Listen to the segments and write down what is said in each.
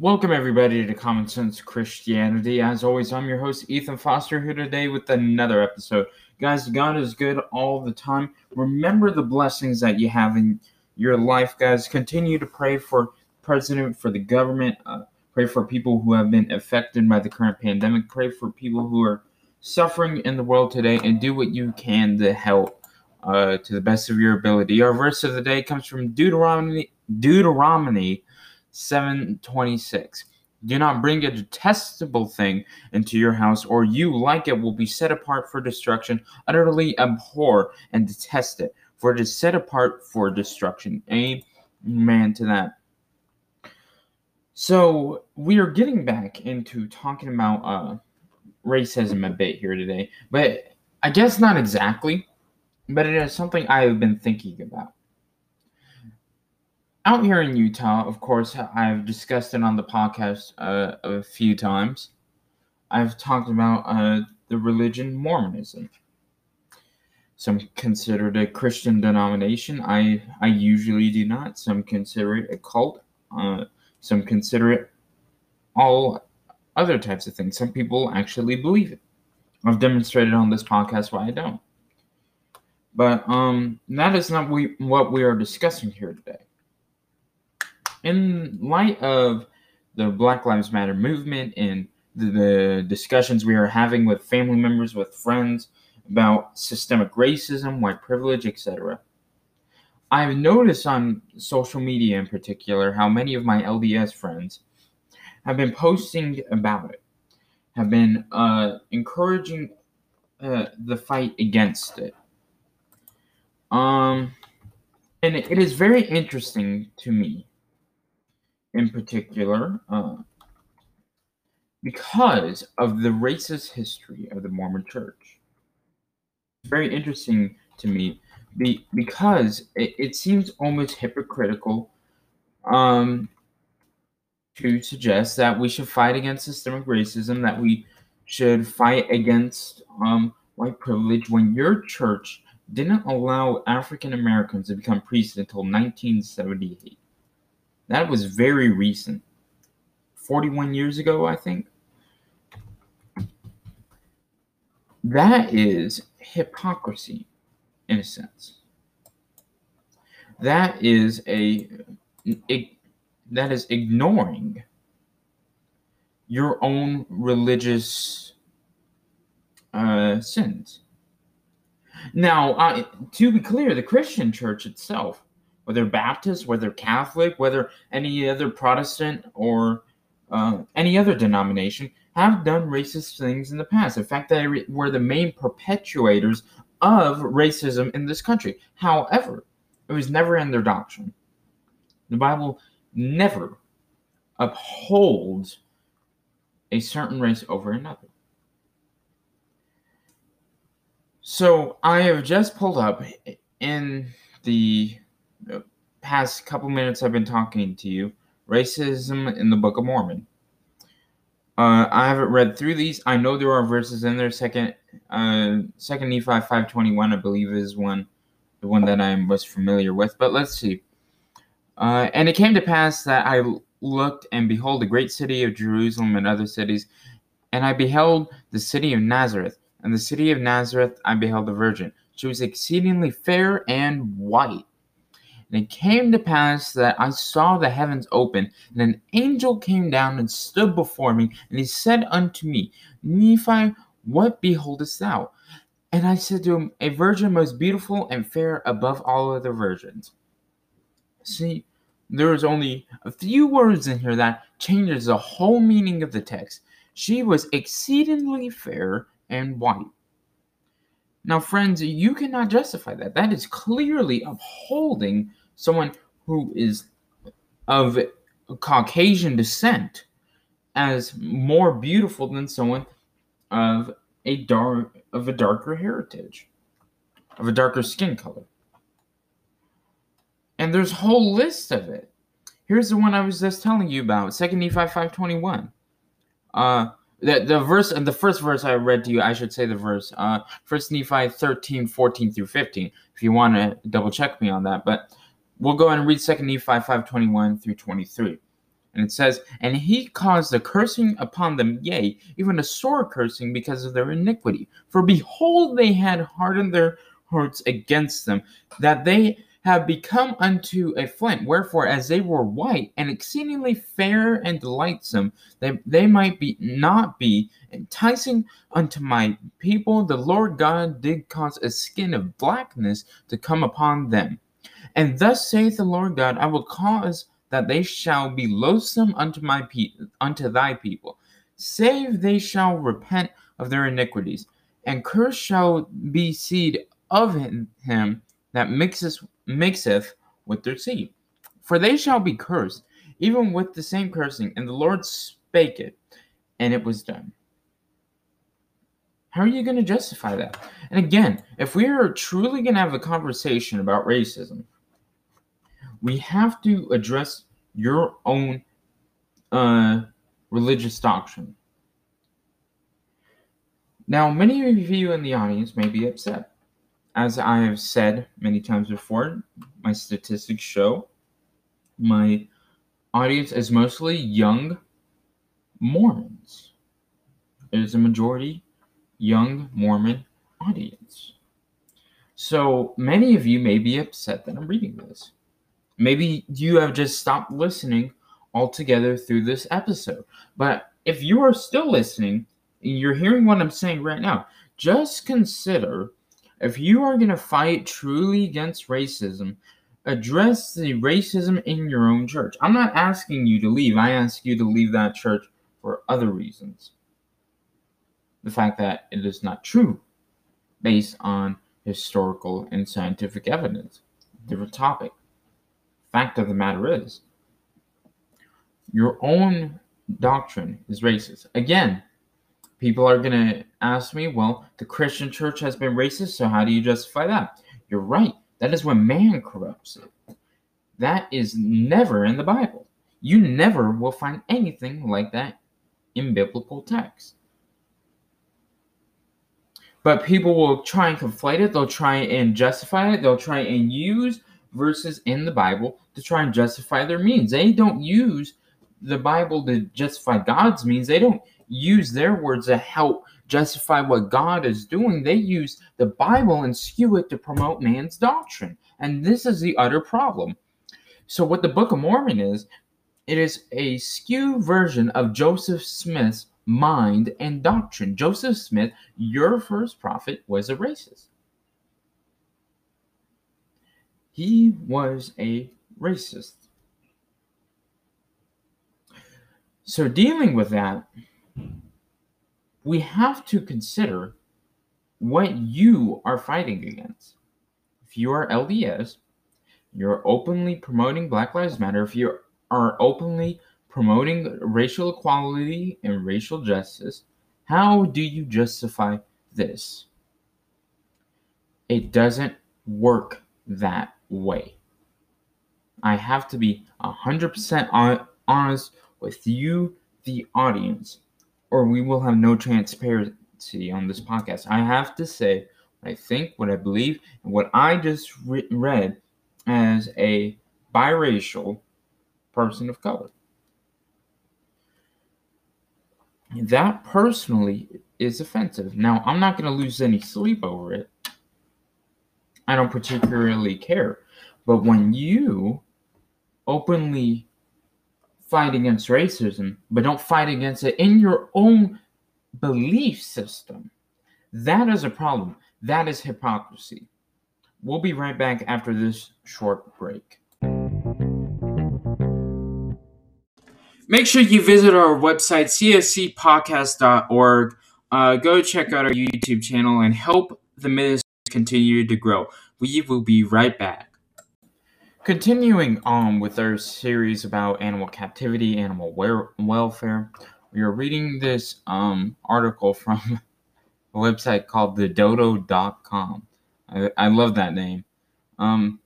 Welcome, everybody, to Common Sense Christianity. As always, I'm your host, Ethan Foster, here today with another episode. Guys, God is good all the time. Remember the blessings that you have in your life, guys. Continue to pray for president, for the government. Uh, pray for people who have been affected by the current pandemic. Pray for people who are suffering in the world today, and do what you can to help uh, to the best of your ability. Our verse of the day comes from Deuteronomy. Deuteronomy 726. Do not bring a detestable thing into your house, or you, like it, will be set apart for destruction. Utterly abhor and detest it, for it is set apart for destruction. Amen to that. So, we are getting back into talking about uh, racism a bit here today, but I guess not exactly, but it is something I have been thinking about out here in Utah, of course, I've discussed it on the podcast uh, a few times. I've talked about uh, the religion Mormonism. Some consider it a Christian denomination. I I usually do not. Some consider it a cult. Uh, some consider it all other types of things. Some people actually believe it. I've demonstrated on this podcast why I don't. But um, that is not we, what we are discussing here today in light of the Black Lives Matter movement and the, the discussions we are having with family members, with friends about systemic racism, white privilege, etc. I've noticed on social media in particular how many of my LDS friends have been posting about it, have been uh, encouraging uh, the fight against it. Um, and it is very interesting to me in particular uh, because of the racist history of the Mormon Church. It's very interesting to me be, because it, it seems almost hypocritical um, to suggest that we should fight against systemic racism, that we should fight against um, white privilege when your church didn't allow African Americans to become priests until 1978. That was very recent. 41 years ago, I think. That is hypocrisy in a sense. That is a it, that is ignoring your own religious uh, sins. Now, uh, to be clear, the Christian church itself whether Baptist, whether Catholic, whether any other Protestant or uh, any other denomination, have done racist things in the past. In fact, they were the main perpetuators of racism in this country. However, it was never in their doctrine. The Bible never upholds a certain race over another. So I have just pulled up in the past couple minutes I've been talking to you, racism in the Book of Mormon. Uh, I haven't read through these. I know there are verses in there. Second, uh, Second Nephi five twenty one, I believe, is one, the one that I'm most familiar with. But let's see. Uh, and it came to pass that I looked, and behold, the great city of Jerusalem and other cities, and I beheld the city of Nazareth, and the city of Nazareth I beheld a Virgin. She was exceedingly fair and white and it came to pass that I saw the heavens open, and an angel came down and stood before me, and he said unto me, Nephi, what beholdest thou? And I said to him, A virgin most beautiful and fair above all other virgins. See, there is only a few words in here that changes the whole meaning of the text. She was exceedingly fair and white. Now, friends, you cannot justify that. That is clearly upholding someone who is of Caucasian descent as more beautiful than someone of a dark of a darker heritage, of a darker skin color. And there's a whole list of it. Here's the one I was just telling you about, 2nd Nephi 521. Uh, the, the verse the first verse i read to you i should say the verse uh first nephi 13 14 through 15 if you want to double check me on that but we'll go and read second nephi 5 21 through 23 and it says and he caused the cursing upon them yea even a sore cursing because of their iniquity. For behold they had hardened their hearts against them that they have become unto a flint. Wherefore, as they were white and exceedingly fair and delightsome, they, they might be not be enticing unto my people, the Lord God did cause a skin of blackness to come upon them. And thus saith the Lord God, I will cause that they shall be loathsome unto my people, unto thy people, save they shall repent of their iniquities, and curse shall be seed of him, him that mixes mixeth with their seed. For they shall be cursed, even with the same cursing. And the Lord spake it, and it was done. How are you going to justify that? And again, if we are truly going to have a conversation about racism, we have to address your own uh, religious doctrine. Now, many of you in the audience may be upset as I have said many times before, my statistics show my audience is mostly young Mormons. It is a majority young Mormon audience. So many of you may be upset that I'm reading this. Maybe you have just stopped listening altogether through this episode. But if you are still listening, and you're hearing what I'm saying right now, just consider if you are going to fight truly against racism, address the racism in your own church. I'm not asking you to leave, I ask you to leave that church for other reasons. The fact that it is not true based on historical and scientific evidence. Different topic. Fact of the matter is, your own doctrine is racist. Again, people are going to ask me, well, the Christian church has been racist, so how do you justify that? You're right. That is when man corrupts it. That is never in the Bible. You never will find anything like that in biblical text. But people will try and conflate it, they'll try and justify it, they'll try and use verses in the Bible to try and justify their means. They don't use the Bible to justify God's means. They don't use their words to help justify what God is doing. They use the Bible and skew it to promote man's doctrine. And this is the utter problem. So, what the Book of Mormon is, it is a skew version of Joseph Smith's mind and doctrine. Joseph Smith, your first prophet, was a racist. He was a racist. So, dealing with that, we have to consider what you are fighting against. If you are LDS, you're openly promoting Black Lives Matter, if you are openly promoting racial equality and racial justice, how do you justify this? It doesn't work that way. I have to be 100% honest with you, the audience, or we will have no transparency on this podcast. I have to say what I think, what I believe, and what I just re- read as a biracial person of color. That personally is offensive. Now, I'm not going to lose any sleep over it. I don't particularly care. But when you openly fight against racism, but don't fight against it in your own belief system. That is a problem. That is hypocrisy. We'll be right back after this short break. Make sure you visit our website, cscpodcast.org. Uh, go check out our YouTube channel and help the ministry continue to grow. We will be right back. Continuing on with our series about animal captivity, animal welfare, we are reading this um, article from a website called thedodo.com. I, I love that name. Um,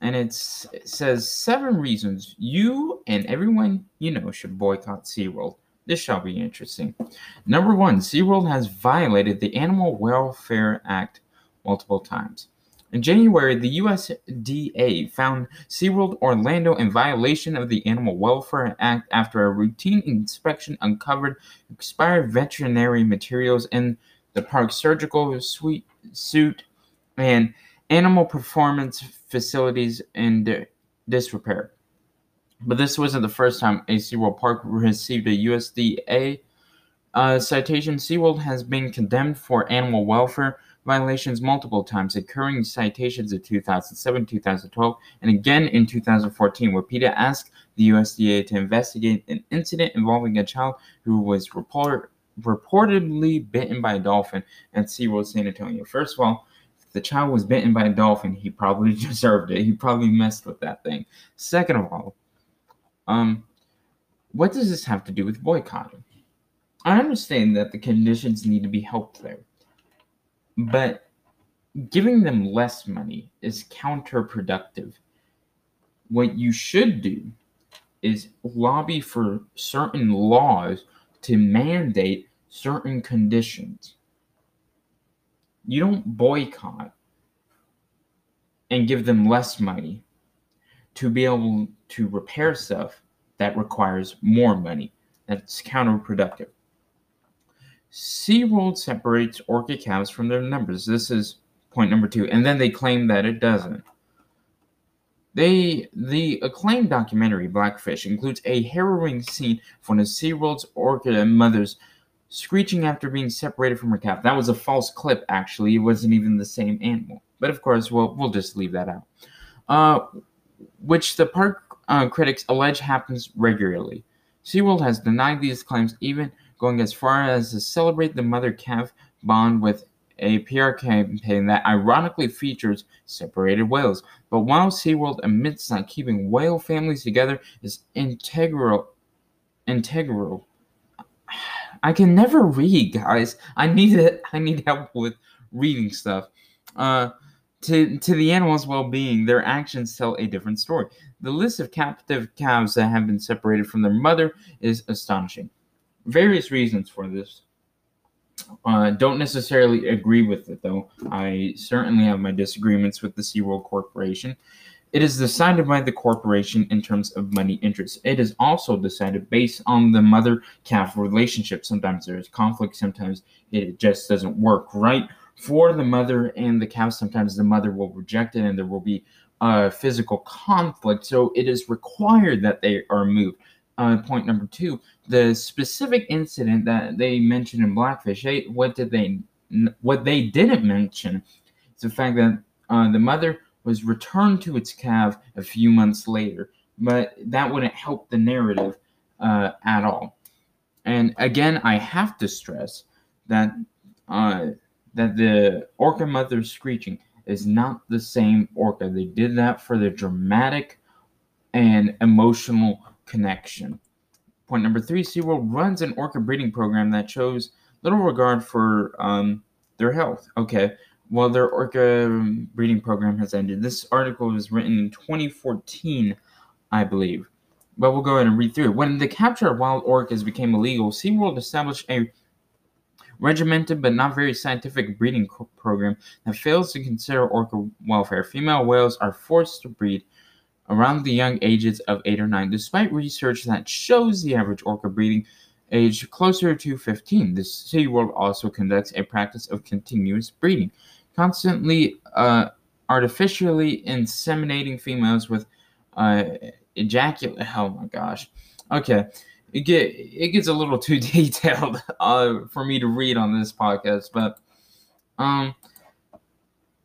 and it says seven reasons you and everyone you know should boycott SeaWorld. This shall be interesting. Number one, SeaWorld has violated the Animal Welfare Act multiple times. In January, the USDA found SeaWorld Orlando in violation of the Animal Welfare Act after a routine inspection uncovered expired veterinary materials in the park's surgical suite and animal performance facilities in disrepair. But this wasn't the first time a SeaWorld park received a USDA uh, citation. SeaWorld has been condemned for animal welfare violations multiple times, occurring citations in 2007, 2012, and again in 2014, where PETA asked the USDA to investigate an incident involving a child who was report, reportedly bitten by a dolphin at SeaWorld San Antonio. First of all, if the child was bitten by a dolphin, he probably deserved it. He probably messed with that thing. Second of all, um, what does this have to do with boycotting? I understand that the conditions need to be helped there. But giving them less money is counterproductive. What you should do is lobby for certain laws to mandate certain conditions. You don't boycott and give them less money to be able to repair stuff that requires more money. That's counterproductive. SeaWorld separates orca calves from their numbers. This is point number two. And then they claim that it doesn't. They the acclaimed documentary Blackfish includes a harrowing scene of one of SeaWorld's orca mothers screeching after being separated from her calf. That was a false clip, actually. It wasn't even the same animal. But of course, we'll, we'll just leave that out. Uh, which the park uh, critics allege happens regularly. SeaWorld has denied these claims even going as far as to celebrate the mother calf bond with a PR campaign that ironically features separated whales. But while SeaWorld admits that keeping whale families together is integral, integral, I can never read, guys. I need it. I need help with reading stuff. Uh, to, to the animal's well being, their actions tell a different story. The list of captive calves that have been separated from their mother is astonishing various reasons for this. Uh, don't necessarily agree with it, though. I certainly have my disagreements with the SeaWorld Corporation. It is decided by the corporation in terms of money interests. It is also decided based on the mother calf relationship. Sometimes there's conflict, sometimes it just doesn't work right for the mother and the calf. Sometimes the mother will reject it and there will be uh, physical conflict. So it is required that they are moved uh, point number two, the specific incident that they mentioned in Blackfish, they, what did they what they didn't mention is the fact that uh, the mother was returned to its calf a few months later, but that wouldn't help the narrative uh, at all. And again, I have to stress that uh, that the orca mother screeching is not the same orca. They did that for the dramatic and emotional connection. Point number three SeaWorld runs an orca breeding program that shows little regard for um, their health. Okay, well, their orca breeding program has ended. This article was written in 2014, I believe. But we'll go ahead and read through it. When the capture of wild orcas became illegal, SeaWorld established a regimented but not very scientific breeding program that fails to consider orca welfare. Female whales are forced to breed around the young ages of 8 or 9, despite research that shows the average orca breeding age closer to 15. The SeaWorld also conducts a practice of continuous breeding, constantly uh, artificially inseminating females with uh, ejaculate. Oh my gosh. Okay. It, get, it gets a little too detailed uh, for me to read on this podcast, but um,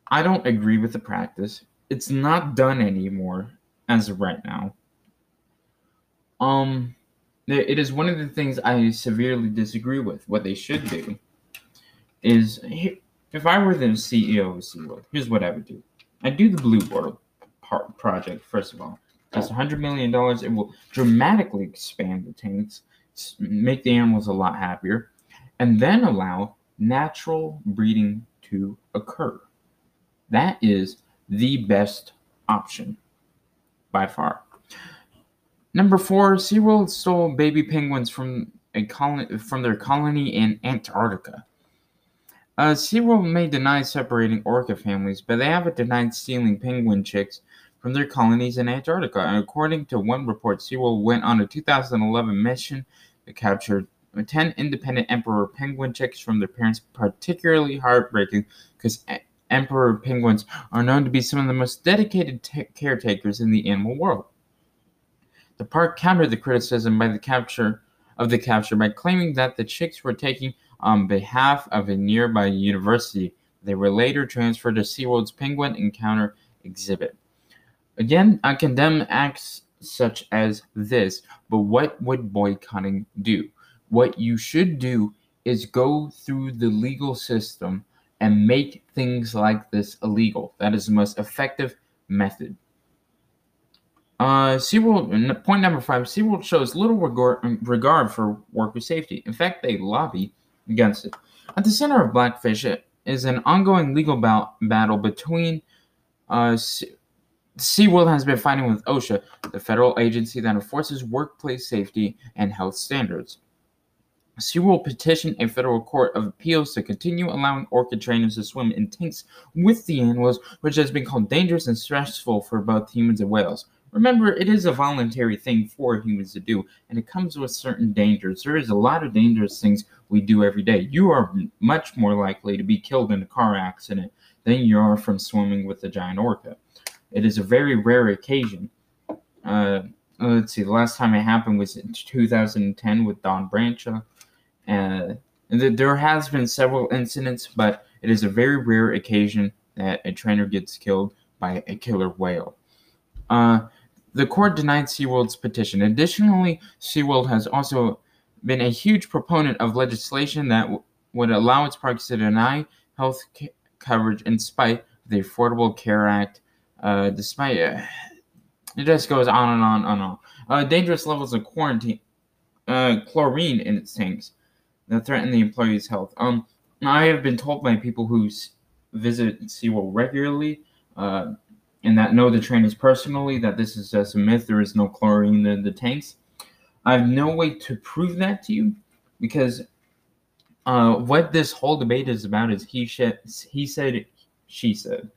I don't agree with the practice. It's not done anymore as of right now. Um, it is one of the things I severely disagree with. What they should do is, if I were the CEO of SeaWorld, here's what I would do. I'd do the Blue World part project, first of all. That's $100 million. It will dramatically expand the tanks, make the animals a lot happier, and then allow natural breeding to occur. That is the best option by far. Number four, SeaWorld stole baby penguins from a colony from their colony in Antarctica. Uh, SeaWorld may deny separating orca families, but they haven't denied stealing penguin chicks from their colonies in Antarctica. And according to one report, SeaWorld went on a 2011 mission to capture 10 independent emperor penguin chicks from their parents, particularly heartbreaking because emperor penguins are known to be some of the most dedicated t- caretakers in the animal world. The park countered the criticism by the capture of the capture by claiming that the chicks were taken on behalf of a nearby university. They were later transferred to SeaWorld's Penguin Encounter exhibit. Again, I condemn acts such as this, but what would boycotting do? What you should do is go through the legal system and make things like this illegal. That is the most effective method. Uh, SeaWorld, point number five, SeaWorld shows little regard for worker safety. In fact, they lobby against it. At the center of Blackfish is an ongoing legal battle between uh, SeaWorld has been fighting with OSHA, the federal agency that enforces workplace safety and health standards. SeaWorld petition a federal court of appeals to continue allowing orca trainers to swim in tanks with the animals, which has been called dangerous and stressful for both humans and whales. Remember, it is a voluntary thing for humans to do, and it comes with certain dangers. There is a lot of dangerous things we do every day. You are much more likely to be killed in a car accident than you are from swimming with a giant orca. It is a very rare occasion. Uh, let's see, the last time it happened was in 2010 with Dawn Brancheau. Uh, there has been several incidents, but it is a very rare occasion that a trainer gets killed by a killer whale. Uh, the court denied SeaWorld's petition. Additionally, SeaWorld has also been a huge proponent of legislation that w- would allow its parks to deny health coverage in spite of the Affordable Care Act. Uh, despite uh, it just goes on and on and on. Uh, dangerous levels of quarantine, uh, chlorine in its tanks that threaten the employee's health. Um, I have been told by people who visit SeaWorld regularly uh, and that know the trainers personally that this is just a myth. There is no chlorine in the tanks. I have no way to prove that to you because uh, what this whole debate is about is he, sh- he said, she said.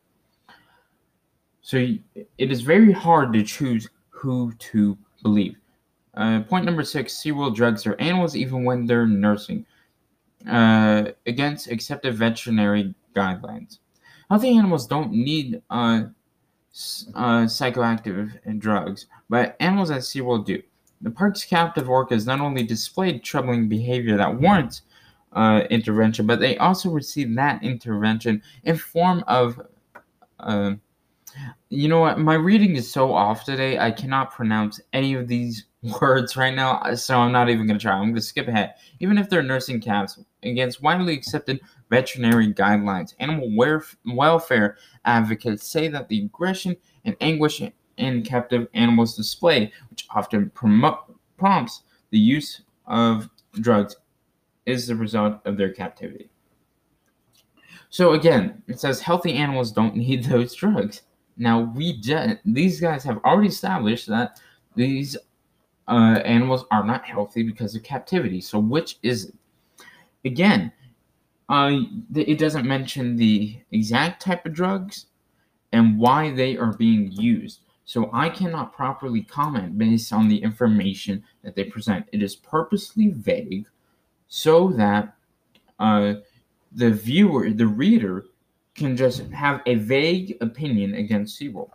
So it is very hard to choose who to believe. Uh, point number six SeaWorld drugs their animals even when they're nursing uh, against accepted veterinary guidelines. Healthy animals don't need uh, uh, psychoactive drugs, but animals at SeaWorld do. The park's captive orcas not only displayed troubling behavior that warrants uh, intervention, but they also received that intervention in form of you know what? My reading is so off today. I cannot pronounce any of these words right now, so I'm not even going to try. I'm going to skip ahead. Even if they're nursing calves, against widely accepted veterinary guidelines, animal welfare advocates say that the aggression and anguish in captive animals display, which often prompts the use of drugs, is the result of their captivity. So again, it says healthy animals don't need those drugs. Now we de- these guys have already established that these uh, animals are not healthy because of captivity. So which is it? Again, uh, it doesn't mention the exact type of drugs and why they are being used. So I cannot properly comment based on the information that they present. It is purposely vague so that uh, the viewer, the reader, can just have a vague opinion against SeaWorld.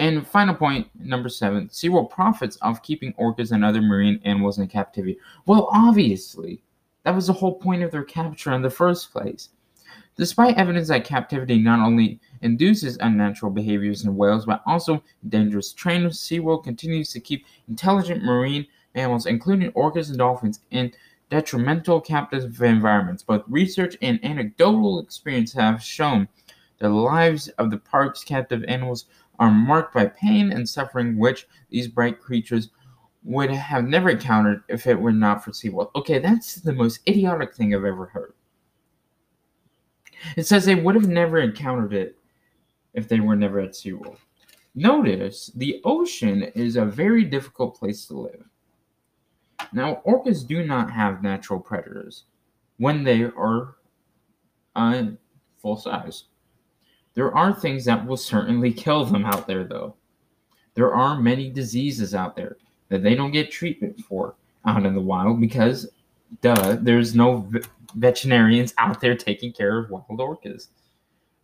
And final point, number seven, SeaWorld profits off keeping orcas and other marine animals in captivity. Well, obviously, that was the whole point of their capture in the first place. Despite evidence that captivity not only induces unnatural behaviors in whales, but also dangerous trainers, SeaWorld continues to keep intelligent marine mammals, including orcas and dolphins, in detrimental captive environments. Both research and anecdotal experience have shown the lives of the park's captive animals are marked by pain and suffering, which these bright creatures would have never encountered if it were not for SeaWorld. Okay, that's the most idiotic thing I've ever heard. It says they would have never encountered it if they were never at SeaWorld. Notice the ocean is a very difficult place to live. Now, orcas do not have natural predators when they are uh, full size. There are things that will certainly kill them out there, though. There are many diseases out there that they don't get treatment for out in the wild because, duh, there's no veterinarians out there taking care of wild orcas.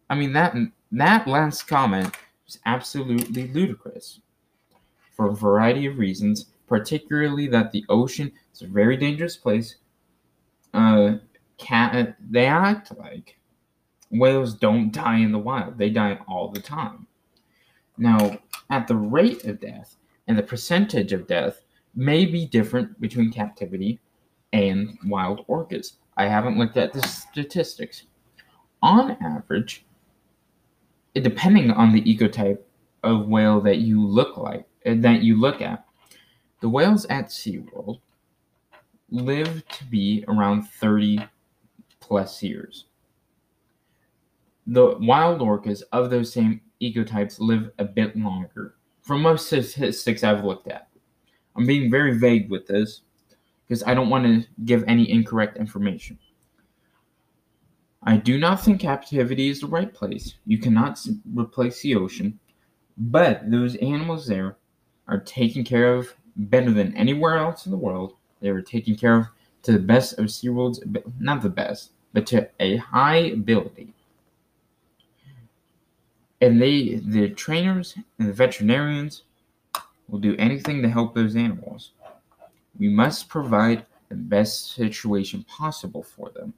I mean that that last comment is absolutely ludicrous for a variety of reasons, particularly that the ocean is a very dangerous place. Uh, cat, they act like whales don't die in the wild; they die all the time. Now, at the rate of death and the percentage of death may be different between captivity and wild orcas. I haven't looked at the statistics. On average, depending on the ecotype of whale that you look like that you look at, the whales at SeaWorld live to be around 30 plus years. The wild orcas of those same ecotypes live a bit longer, from most statistics I've looked at. I'm being very vague with this because I don't want to give any incorrect information. I do not think captivity is the right place. You cannot replace the ocean, but those animals there are taken care of better than anywhere else in the world. They are taken care of to the best of SeaWorld's, not the best, but to a high ability. And they, the trainers and the veterinarians will do anything to help those animals. We must provide the best situation possible for them.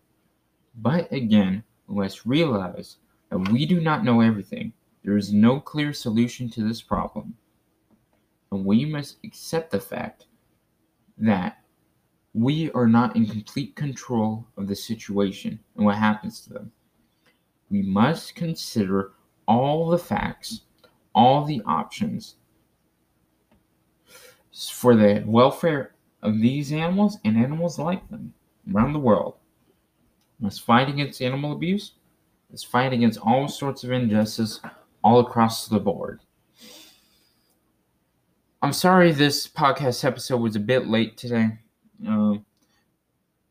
But again, we must realize that we do not know everything. There is no clear solution to this problem. And we must accept the fact that we are not in complete control of the situation and what happens to them. We must consider all the facts, all the options for the welfare of these animals and animals like them around the world. Must fight against animal abuse. Must fight against all sorts of injustice all across the board. I'm sorry this podcast episode was a bit late today. Uh,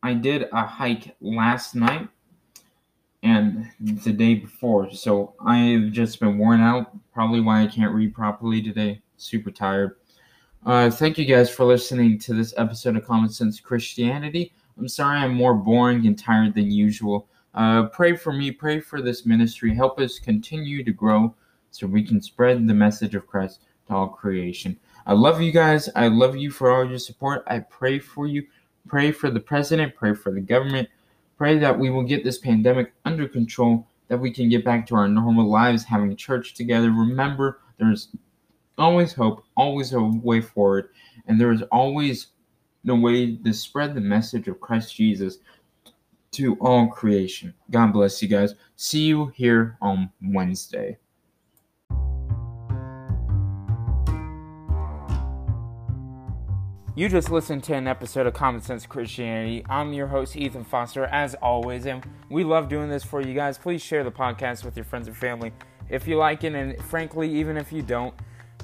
I did a hike last night and the day before, so I've just been worn out. Probably why I can't read properly today. Super tired. Uh, thank you guys for listening to this episode of Common Sense Christianity. I'm sorry I'm more boring and tired than usual. Uh, pray for me, pray for this ministry. Help us continue to grow so we can spread the message of Christ to all creation. I love you guys. I love you for all your support. I pray for you. Pray for the president. Pray for the government. Pray that we will get this pandemic under control, that we can get back to our normal lives, having church together. Remember, there's always hope, always a way forward, and there is always the way to spread the message of Christ Jesus to all creation. God bless you guys. See you here on Wednesday. You just listened to an episode of Common Sense Christianity. I'm your host, Ethan Foster, as always, and we love doing this for you guys. Please share the podcast with your friends and family if you like it, and frankly, even if you don't,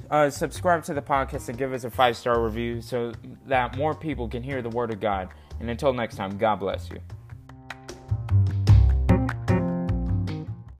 uh, subscribe to the podcast and give us a five star review so that more people can hear the Word of God. And until next time, God bless you.